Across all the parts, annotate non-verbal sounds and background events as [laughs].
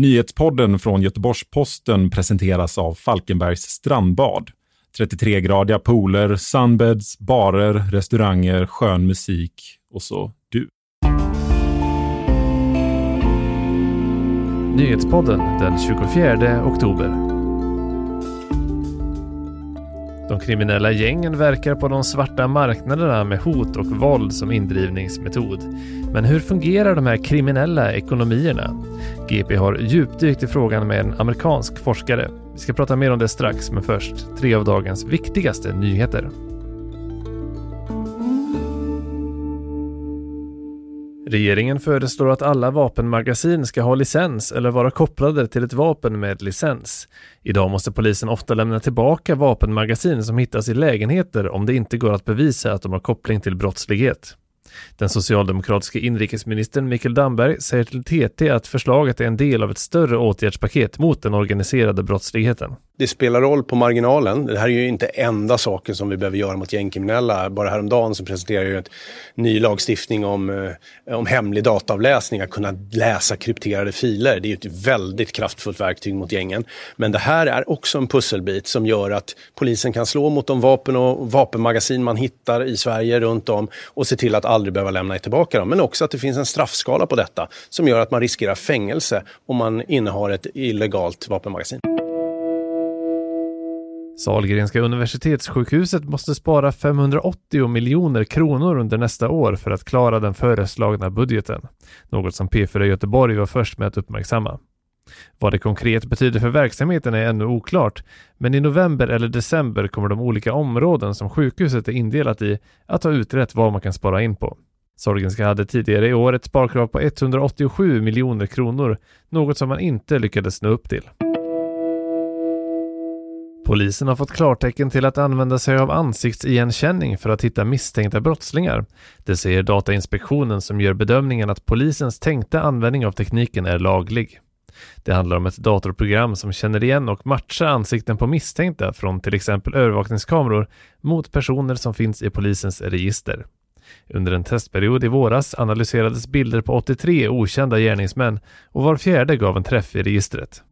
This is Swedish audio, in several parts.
Nyhetspodden från Göteborgs-Posten presenteras av Falkenbergs strandbad. 33-gradiga pooler, sunbeds, barer, restauranger, skön musik och så du. Nyhetspodden den 24 oktober. De kriminella gängen verkar på de svarta marknaderna med hot och våld som indrivningsmetod. Men hur fungerar de här kriminella ekonomierna? GP har djupdykt i frågan med en amerikansk forskare. Vi ska prata mer om det strax, men först tre av dagens viktigaste nyheter. Regeringen föreslår att alla vapenmagasin ska ha licens eller vara kopplade till ett vapen med licens. Idag måste polisen ofta lämna tillbaka vapenmagasin som hittas i lägenheter om det inte går att bevisa att de har koppling till brottslighet. Den socialdemokratiska inrikesministern Mikael Damberg säger till TT att förslaget är en del av ett större åtgärdspaket mot den organiserade brottsligheten. Det spelar roll på marginalen. Det här är ju inte enda saken som vi behöver göra mot gängkriminella. Bara häromdagen så presenterade ju en ny lagstiftning om, eh, om hemlig dataavläsning, att kunna läsa krypterade filer. Det är ju ett väldigt kraftfullt verktyg mot gängen. Men det här är också en pusselbit som gör att polisen kan slå mot de vapen och vapenmagasin man hittar i Sverige runt om och se till att aldrig behöva lämna tillbaka dem. Men också att det finns en straffskala på detta som gör att man riskerar fängelse om man innehar ett illegalt vapenmagasin. Sahlgrenska universitetssjukhuset måste spara 580 miljoner kronor under nästa år för att klara den föreslagna budgeten. Något som P4 Göteborg var först med att uppmärksamma. Vad det konkret betyder för verksamheten är ännu oklart, men i november eller december kommer de olika områden som sjukhuset är indelat i att ha utrett vad man kan spara in på. Sorgenska hade tidigare i år ett sparkrav på 187 miljoner kronor, något som man inte lyckades nå upp till. Polisen har fått klartecken till att använda sig av ansiktsigenkänning för att hitta misstänkta brottslingar. Det säger Datainspektionen som gör bedömningen att polisens tänkta användning av tekniken är laglig. Det handlar om ett datorprogram som känner igen och matchar ansikten på misstänkta från till exempel övervakningskameror mot personer som finns i polisens register. Under en testperiod i våras analyserades bilder på 83 okända gärningsmän och var fjärde gav en träff i registret.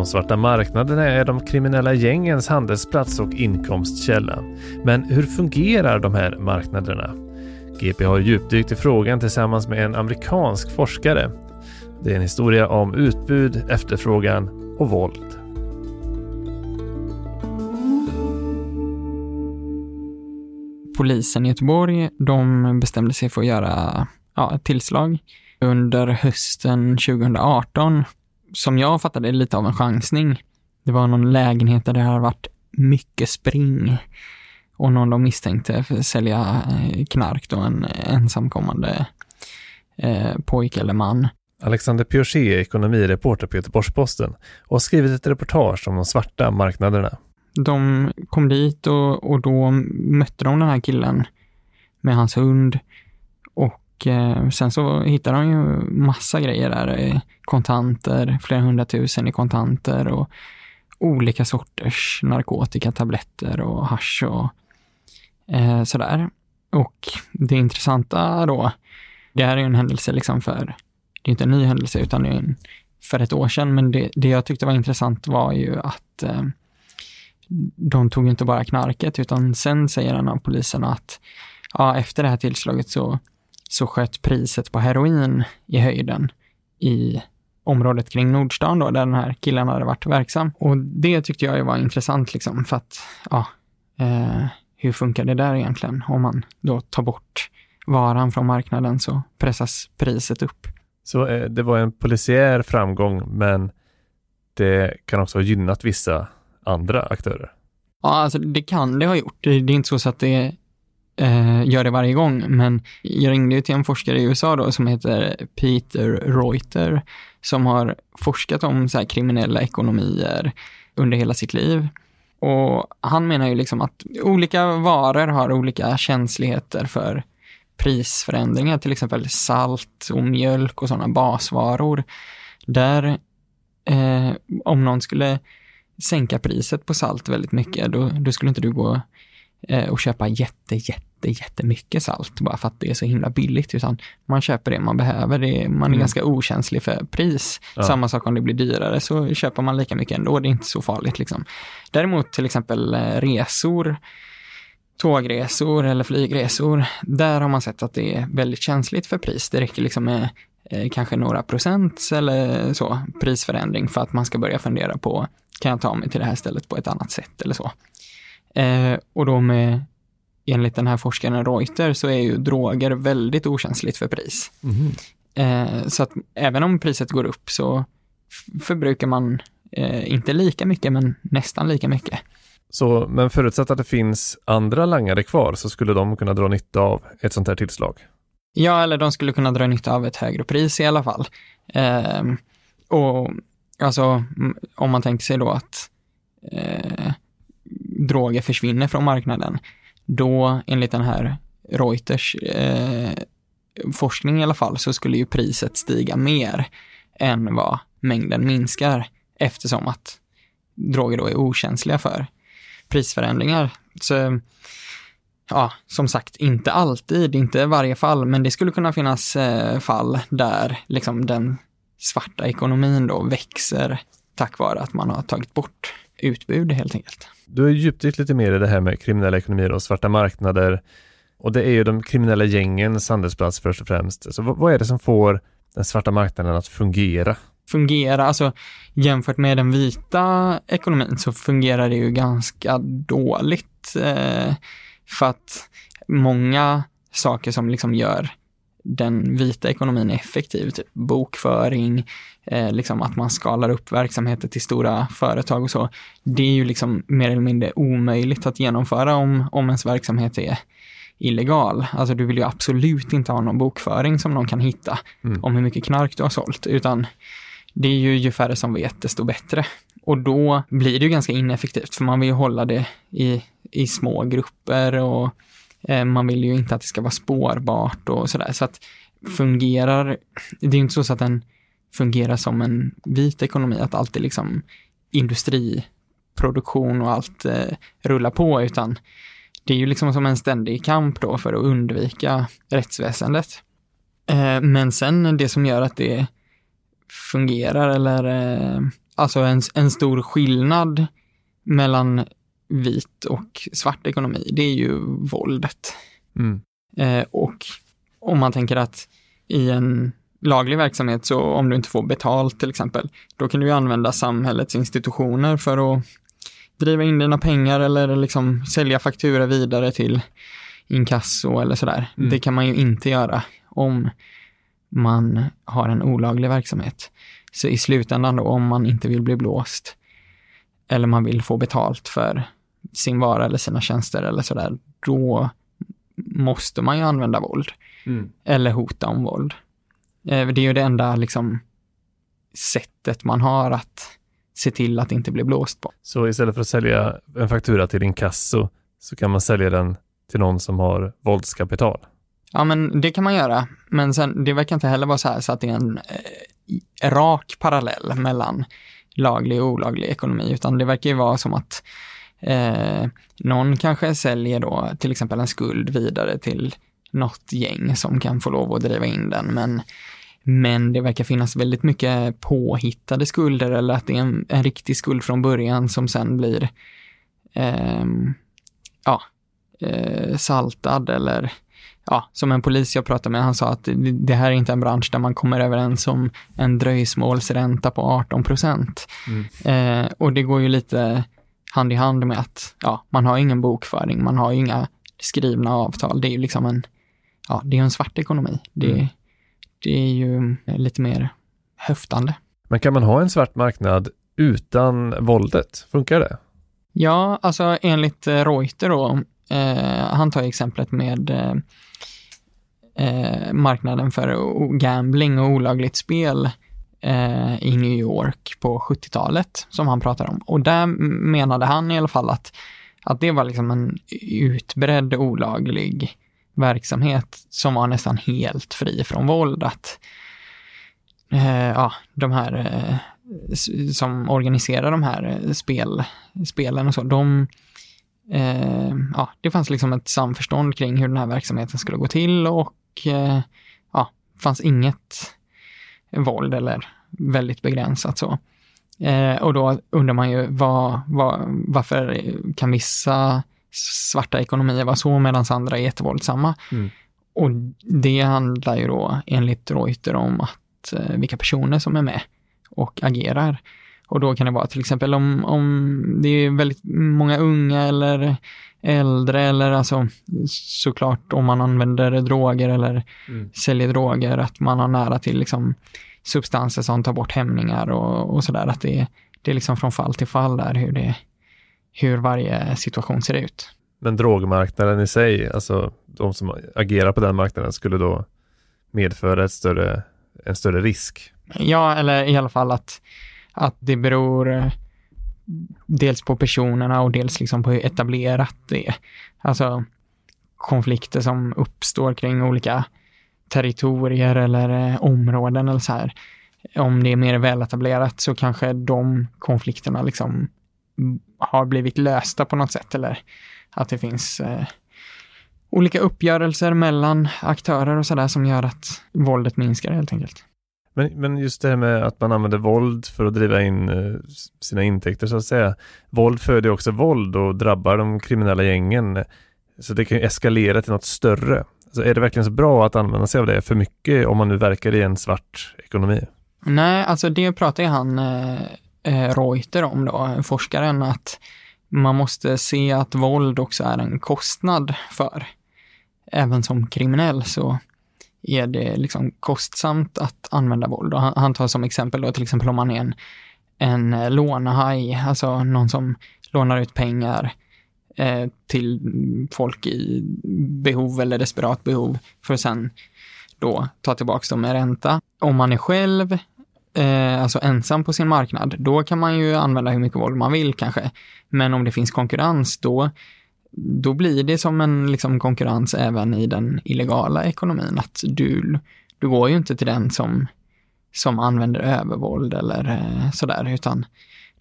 De svarta marknaderna är de kriminella gängens handelsplats och inkomstkälla. Men hur fungerar de här marknaderna? GP har djupdykt i frågan tillsammans med en amerikansk forskare. Det är en historia om utbud, efterfrågan och våld. Polisen i Göteborg de bestämde sig för att göra ja, ett tillslag under hösten 2018 som jag fattade lite av en chansning. Det var någon lägenhet där det hade varit mycket spring och någon de misstänkte för att sälja eh, knark då, en ensamkommande eh, pojke eller man. Alexander Piochet är ekonomireporter på Göteborgs-Posten och har skrivit ett reportage om de svarta marknaderna. De kom dit och, och då mötte de den här killen med hans hund och eh, sen så hittade de ju massa grejer där. Eh, kontanter, flera hundratusen i kontanter och olika sorters narkotika, tabletter och hash och eh, sådär. Och det intressanta då, det här är ju en händelse liksom för det är inte en ny händelse utan det är en, för ett år sedan, men det, det jag tyckte var intressant var ju att eh, de tog inte bara knarket, utan sen säger en av poliserna att ja, efter det här tillslaget så, så sköt priset på heroin i höjden i området kring Nordstan då, där den här killen hade varit verksam. Och det tyckte jag var intressant liksom, för att, ja, eh, hur funkar det där egentligen? Om man då tar bort varan från marknaden så pressas priset upp. Så eh, det var en polisiär framgång, men det kan också ha gynnat vissa andra aktörer? Ja, alltså det kan det ha gjort. Det, är inte så att det eh, gör det varje gång, men jag ringde ju till en forskare i USA då som heter Peter Reuter som har forskat om så kriminella ekonomier under hela sitt liv. Och han menar ju liksom att olika varor har olika känsligheter för prisförändringar, till exempel salt och mjölk och sådana basvaror. Där, eh, om någon skulle sänka priset på salt väldigt mycket, då, då skulle inte du gå och köpa jätte, jätte, jättemycket salt bara för att det är så himla billigt, utan man köper det man behöver. Det, man är Mm. ganska okänslig för pris. Ja. Samma sak om det blir dyrare så köper man lika mycket ändå, det är inte så farligt liksom. Däremot till exempel eh, resor, tågresor eller flygresor, där har man sett att det är väldigt känsligt för pris. Det räcker liksom med eh, kanske några procents eller så prisförändring för att man ska börja fundera på, kan jag ta mig till det här stället på ett annat sätt eller så. Eh, och då med, enligt den här forskaren Reuter, så är ju droger väldigt okänsligt för pris. Mhm. Eh, så att även om priset går upp så förbrukar man eh, inte lika mycket, men nästan lika mycket. Så, men förutsatt att det finns andra langare kvar så skulle de kunna dra nytta av ett sånt här tillslag? Ja, eller de skulle kunna dra nytta av ett högre pris i alla fall. Ehm, och alltså, om man tänker sig då att eh, droger försvinner från marknaden, då enligt den här Reuters eh, forskning i alla fall, så skulle ju priset stiga mer än vad mängden minskar, eftersom att droger då är okänsliga för prisförändringar. Så ja, som sagt, inte alltid, inte varje fall, men det skulle kunna finnas eh, fall där liksom den svarta ekonomin då växer tack vare att man har tagit bort utbud helt enkelt. Du har djupdykt lite mer i det här med kriminella ekonomier och svarta marknader. Och det är ju de kriminella gängens handelsplats först och främst. Så vad, är det som får den svarta marknaden att fungera? Fungera, alltså jämfört med den vita ekonomin så fungerar det ju ganska dåligt. Eh, för att många saker som liksom gör den vita ekonomin effektiv, typ bokföring, eh, liksom att man skalar upp verksamheter till stora företag och så. Det är ju liksom mer eller mindre omöjligt att genomföra om, om ens verksamhet är illegal. Alltså du vill ju absolut inte ha någon bokföring som någon kan hitta Mm. om hur mycket knark du har sålt, utan det är ju ju färre som vet, desto bättre. Och då blir det ju ganska ineffektivt, för man vill ju hålla det i, i små grupper och Eh, man vill ju inte att det ska vara spårbart och sådär. Så att fungerar, det är ju inte så att den fungerar som en vit ekonomi, att allt är liksom industriproduktion och allt eh, rullar på, utan det är ju liksom som en ständig kamp då för att undvika rättsväsendet. Eh, men sen det som gör att det fungerar eller eh, alltså en, en stor skillnad mellan vit och svart ekonomi, det är ju våldet. Mm. Eh, och om man tänker att i en laglig verksamhet, så om du inte får betalt till exempel, då kan du ju använda samhällets institutioner för att driva in dina pengar eller liksom sälja fakturor vidare till inkasso eller sådär. Mm. Det kan man ju inte göra om man har en olaglig verksamhet. Så i slutändan då, om man inte vill bli blåst eller man vill få betalt för sin vara eller sina tjänster eller sådär, då måste man ju använda våld Mm. eller hota om våld. Eh, Det är ju det enda liksom sättet man har att se till att det inte blir blåst på. Så istället för att sälja en faktura till inkasso så kan man sälja den till någon som har våldskapital. Ja, men det kan man göra. Men sen, det verkar inte heller vara så här så att det är en eh, rak parallell mellan laglig och olaglig ekonomi, utan det verkar ju vara som att eh, någon kanske säljer då till exempel en skuld vidare till något gäng som kan få lov att driva in den, men men det verkar finnas väldigt mycket påhittade skulder eller att det är en, en riktig skuld från början som sen blir ehm, ja, eh, saltad eller ja, som en polis jag pratade med, han sa att det, det här är inte en bransch där man kommer överens om en dröjsmålsränta på 18 procent. Mm. Eh, och det går ju lite hand i hand med att ja, man har ingen bokföring, man har inga skrivna avtal. Det är ju liksom en, ja, det är en svart ekonomi. Det, Mm. det är ju lite mer höftande. Men kan man ha en svart marknad utan våldet? Funkar det? Ja, alltså enligt eh, Reuter då, eh, han tar exemplet med eh, eh, marknaden för gambling och olagligt spel eh, i New York på 70-talet som han pratar om. Och där menade han i alla fall att, att det var liksom en utbredd olaglig verksamhet som var nästan helt fri från våld. Att eh, ja, de här eh, som organiserar de här eh, spel, spelen och så, de, eh, ja, det fanns liksom ett samförstånd kring hur den här verksamheten skulle gå till och eh, ja, fanns inget våld eller väldigt begränsat så. Eh, och då undrar man ju vad, vad, varför kan vissa svarta ekonomier vara så medan andra är jättevåldsamma? Mm. Och det handlar ju då enligt Reuter om att eh, vilka personer som är med och agerar. Och då kan det vara till exempel om, om det är väldigt många unga eller äldre eller alltså såklart om man använder droger eller mm. säljer droger, att man har nära till liksom substanser som tar bort hämningar och, och sådär. Att det, det är liksom från fall till fall där hur, det, hur varje situation ser ut. Men drogmarknaden i sig, alltså de som agerar på den marknaden skulle då medföra ett större, en större risk? Ja, eller i alla fall att, att det beror dels på personerna och dels liksom på hur etablerat det är. Alltså konflikter som uppstår kring olika territorier eller eh, områden eller så här. Om det är mer väletablerat så kanske de konflikterna liksom har blivit lösta på något sätt eller att det finns eh, olika uppgörelser mellan aktörer och sådär som gör att våldet minskar helt enkelt. Men, men just det här med att man använder våld för att driva in eh, sina intäkter så att säga. Våld föder också våld och drabbar de kriminella gängen. Så det kan ju eskalera till något större. Så är det verkligen så bra att använda sig av det för mycket om man nu verkar i en svart ekonomi? Nej, alltså det pratar ju han eh, eh Reuter om då, eh, forskaren, att man måste se att våld också är en kostnad för. Även som kriminell så är det liksom kostsamt att använda våld. Och han, han tar som exempel då till exempel om man är en, en eh, lånehaj, alltså någon som lånar ut pengar eh, till folk i behov eller desperat behov för att sen då ta tillbaka dem med ränta. Om man är själv, eh, alltså ensam på sin marknad, då kan man ju använda hur mycket våld man vill kanske. Men om det finns konkurrens, då, då blir det som en liksom, konkurrens även i den illegala ekonomin. Att du, du går ju inte till den som, som använder övervåld eller eh, sådär, utan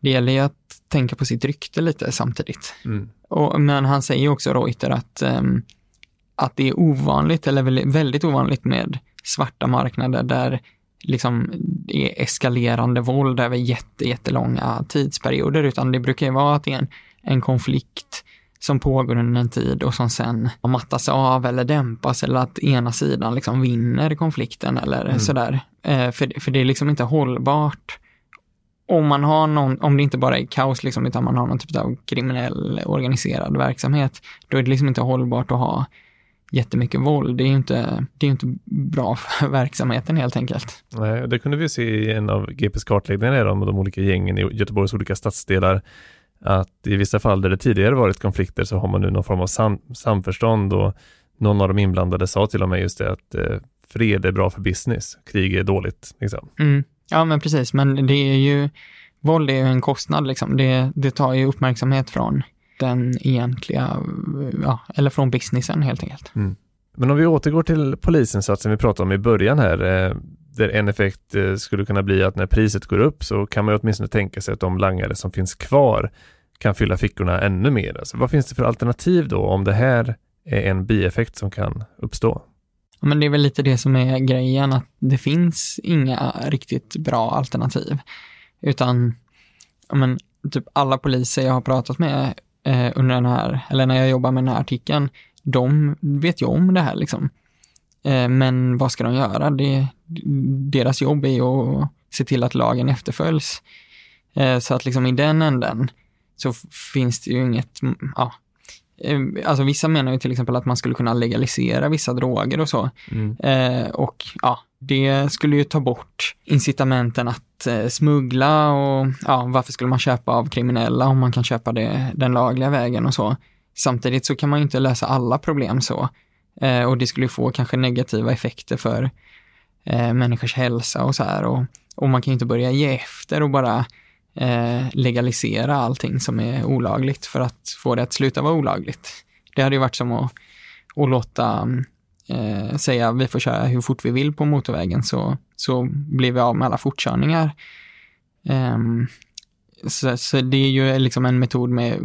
det gäller ju att tänka på sitt rykte lite samtidigt. Mm. Och, men han säger också, Reuter, att, um, att det är ovanligt, eller väldigt ovanligt med svarta marknader där liksom det är eskalerande våld över jätte, jättelånga tidsperioder, utan det brukar ju vara att det är en, en konflikt som pågår under en tid och som sen mattas av eller dämpas eller att ena sidan liksom vinner konflikten eller mm. sådär. Eh, för, för det är liksom inte hållbart om man har någon, om det inte bara är kaos liksom, utan man har någon typ av kriminell organiserad verksamhet, då är det liksom inte hållbart att ha jättemycket våld. Det är ju inte, det är inte bra för [laughs] verksamheten helt enkelt. Nej, det kunde vi se i en av GPs kartläggningar om de olika gängen i Göteborgs olika stadsdelar. Att i vissa fall där det tidigare varit konflikter så har man nu någon form av sam samförstånd och någon av de inblandade sa till och med just det att eh, fred är bra för business, krig är dåligt. Liksom. Mm. Ja, men precis. Men det är ju, våld är ju en kostnad liksom. Det, det tar ju uppmärksamhet från den egentliga, ja, eller från businessen helt enkelt. Mm. Men om vi återgår till polisinsatsen vi pratade om i början här, eh, där en effekt eh, skulle kunna bli att när priset går upp så kan man ju åtminstone tänka sig att de langare som finns kvar kan fylla fickorna ännu mer. Alltså, vad finns det för alternativ då om det här är en bieffekt som kan uppstå? Men det är väl lite det som är grejen, att det finns inga riktigt bra alternativ. Utan, men, typ alla poliser jag har pratat med eh, under den här, eller när jag jobbar med den här artikeln, de vet ju om det här liksom. Eh, men vad ska de göra? Det, deras jobb är ju att se till att lagen efterföljs. Eh, så att liksom i den änden så finns det ju inget, ja, Eh, alltså vissa menar ju till exempel att man skulle kunna legalisera vissa droger och så. Mm. Och ja, det skulle ju ta bort incitamenten att smuggla och ja, varför skulle man köpa av kriminella om man kan köpa det den lagliga vägen och så. Samtidigt så kan man ju inte lösa alla problem så. Eh, och det skulle få kanske negativa effekter för eh, människors hälsa och så här. Och, och man kan ju inte börja ge efter och bara eh, legalisera allting som är olagligt för att få det att sluta vara olagligt. Det hade ju varit som att, att låta eh, säga vi får köra hur fort vi vill på motorvägen så, så blir vi av med alla fortkörningar. Um, så, så, det är ju liksom en metod med,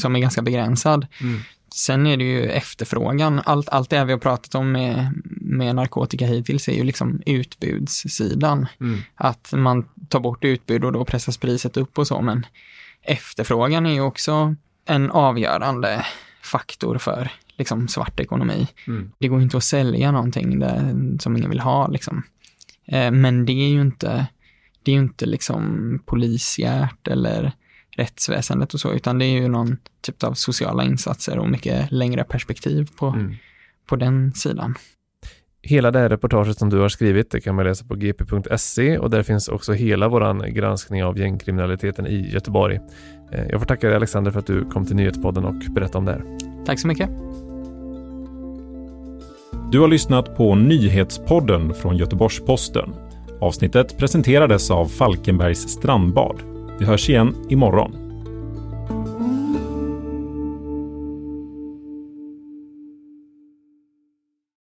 som är ganska begränsad. Mm. Sen är det ju efterfrågan. Allt, allt det vi har pratat om med, med narkotika hittills är ju liksom utbudssidan. Mm. Att man tar bort utbud och då pressas priset upp och så, men efterfrågan är ju också en avgörande faktor för liksom svart ekonomi. Mm. Det går inte att sälja någonting där, som ingen vill ha liksom. Eh, men det är ju inte, det är ju inte liksom polisiärt eller rättsväsendet och så, utan det är ju någon typ av sociala insatser och mycket längre perspektiv på, mm. på den sidan. Hela det här reportaget som du har skrivit, det kan man läsa på gp.se och där finns också hela vår granskning av gängkriminaliteten i Göteborg. Eh, jag får tacka dig Alexander för att du kom till Nyhetspodden och berättade om det här. Tack så mycket. Du har lyssnat på Nyhetspodden från Göteborgs-Posten. Avsnittet presenterades av Falkenbergs strandbad. Vi hörs igen imorgon.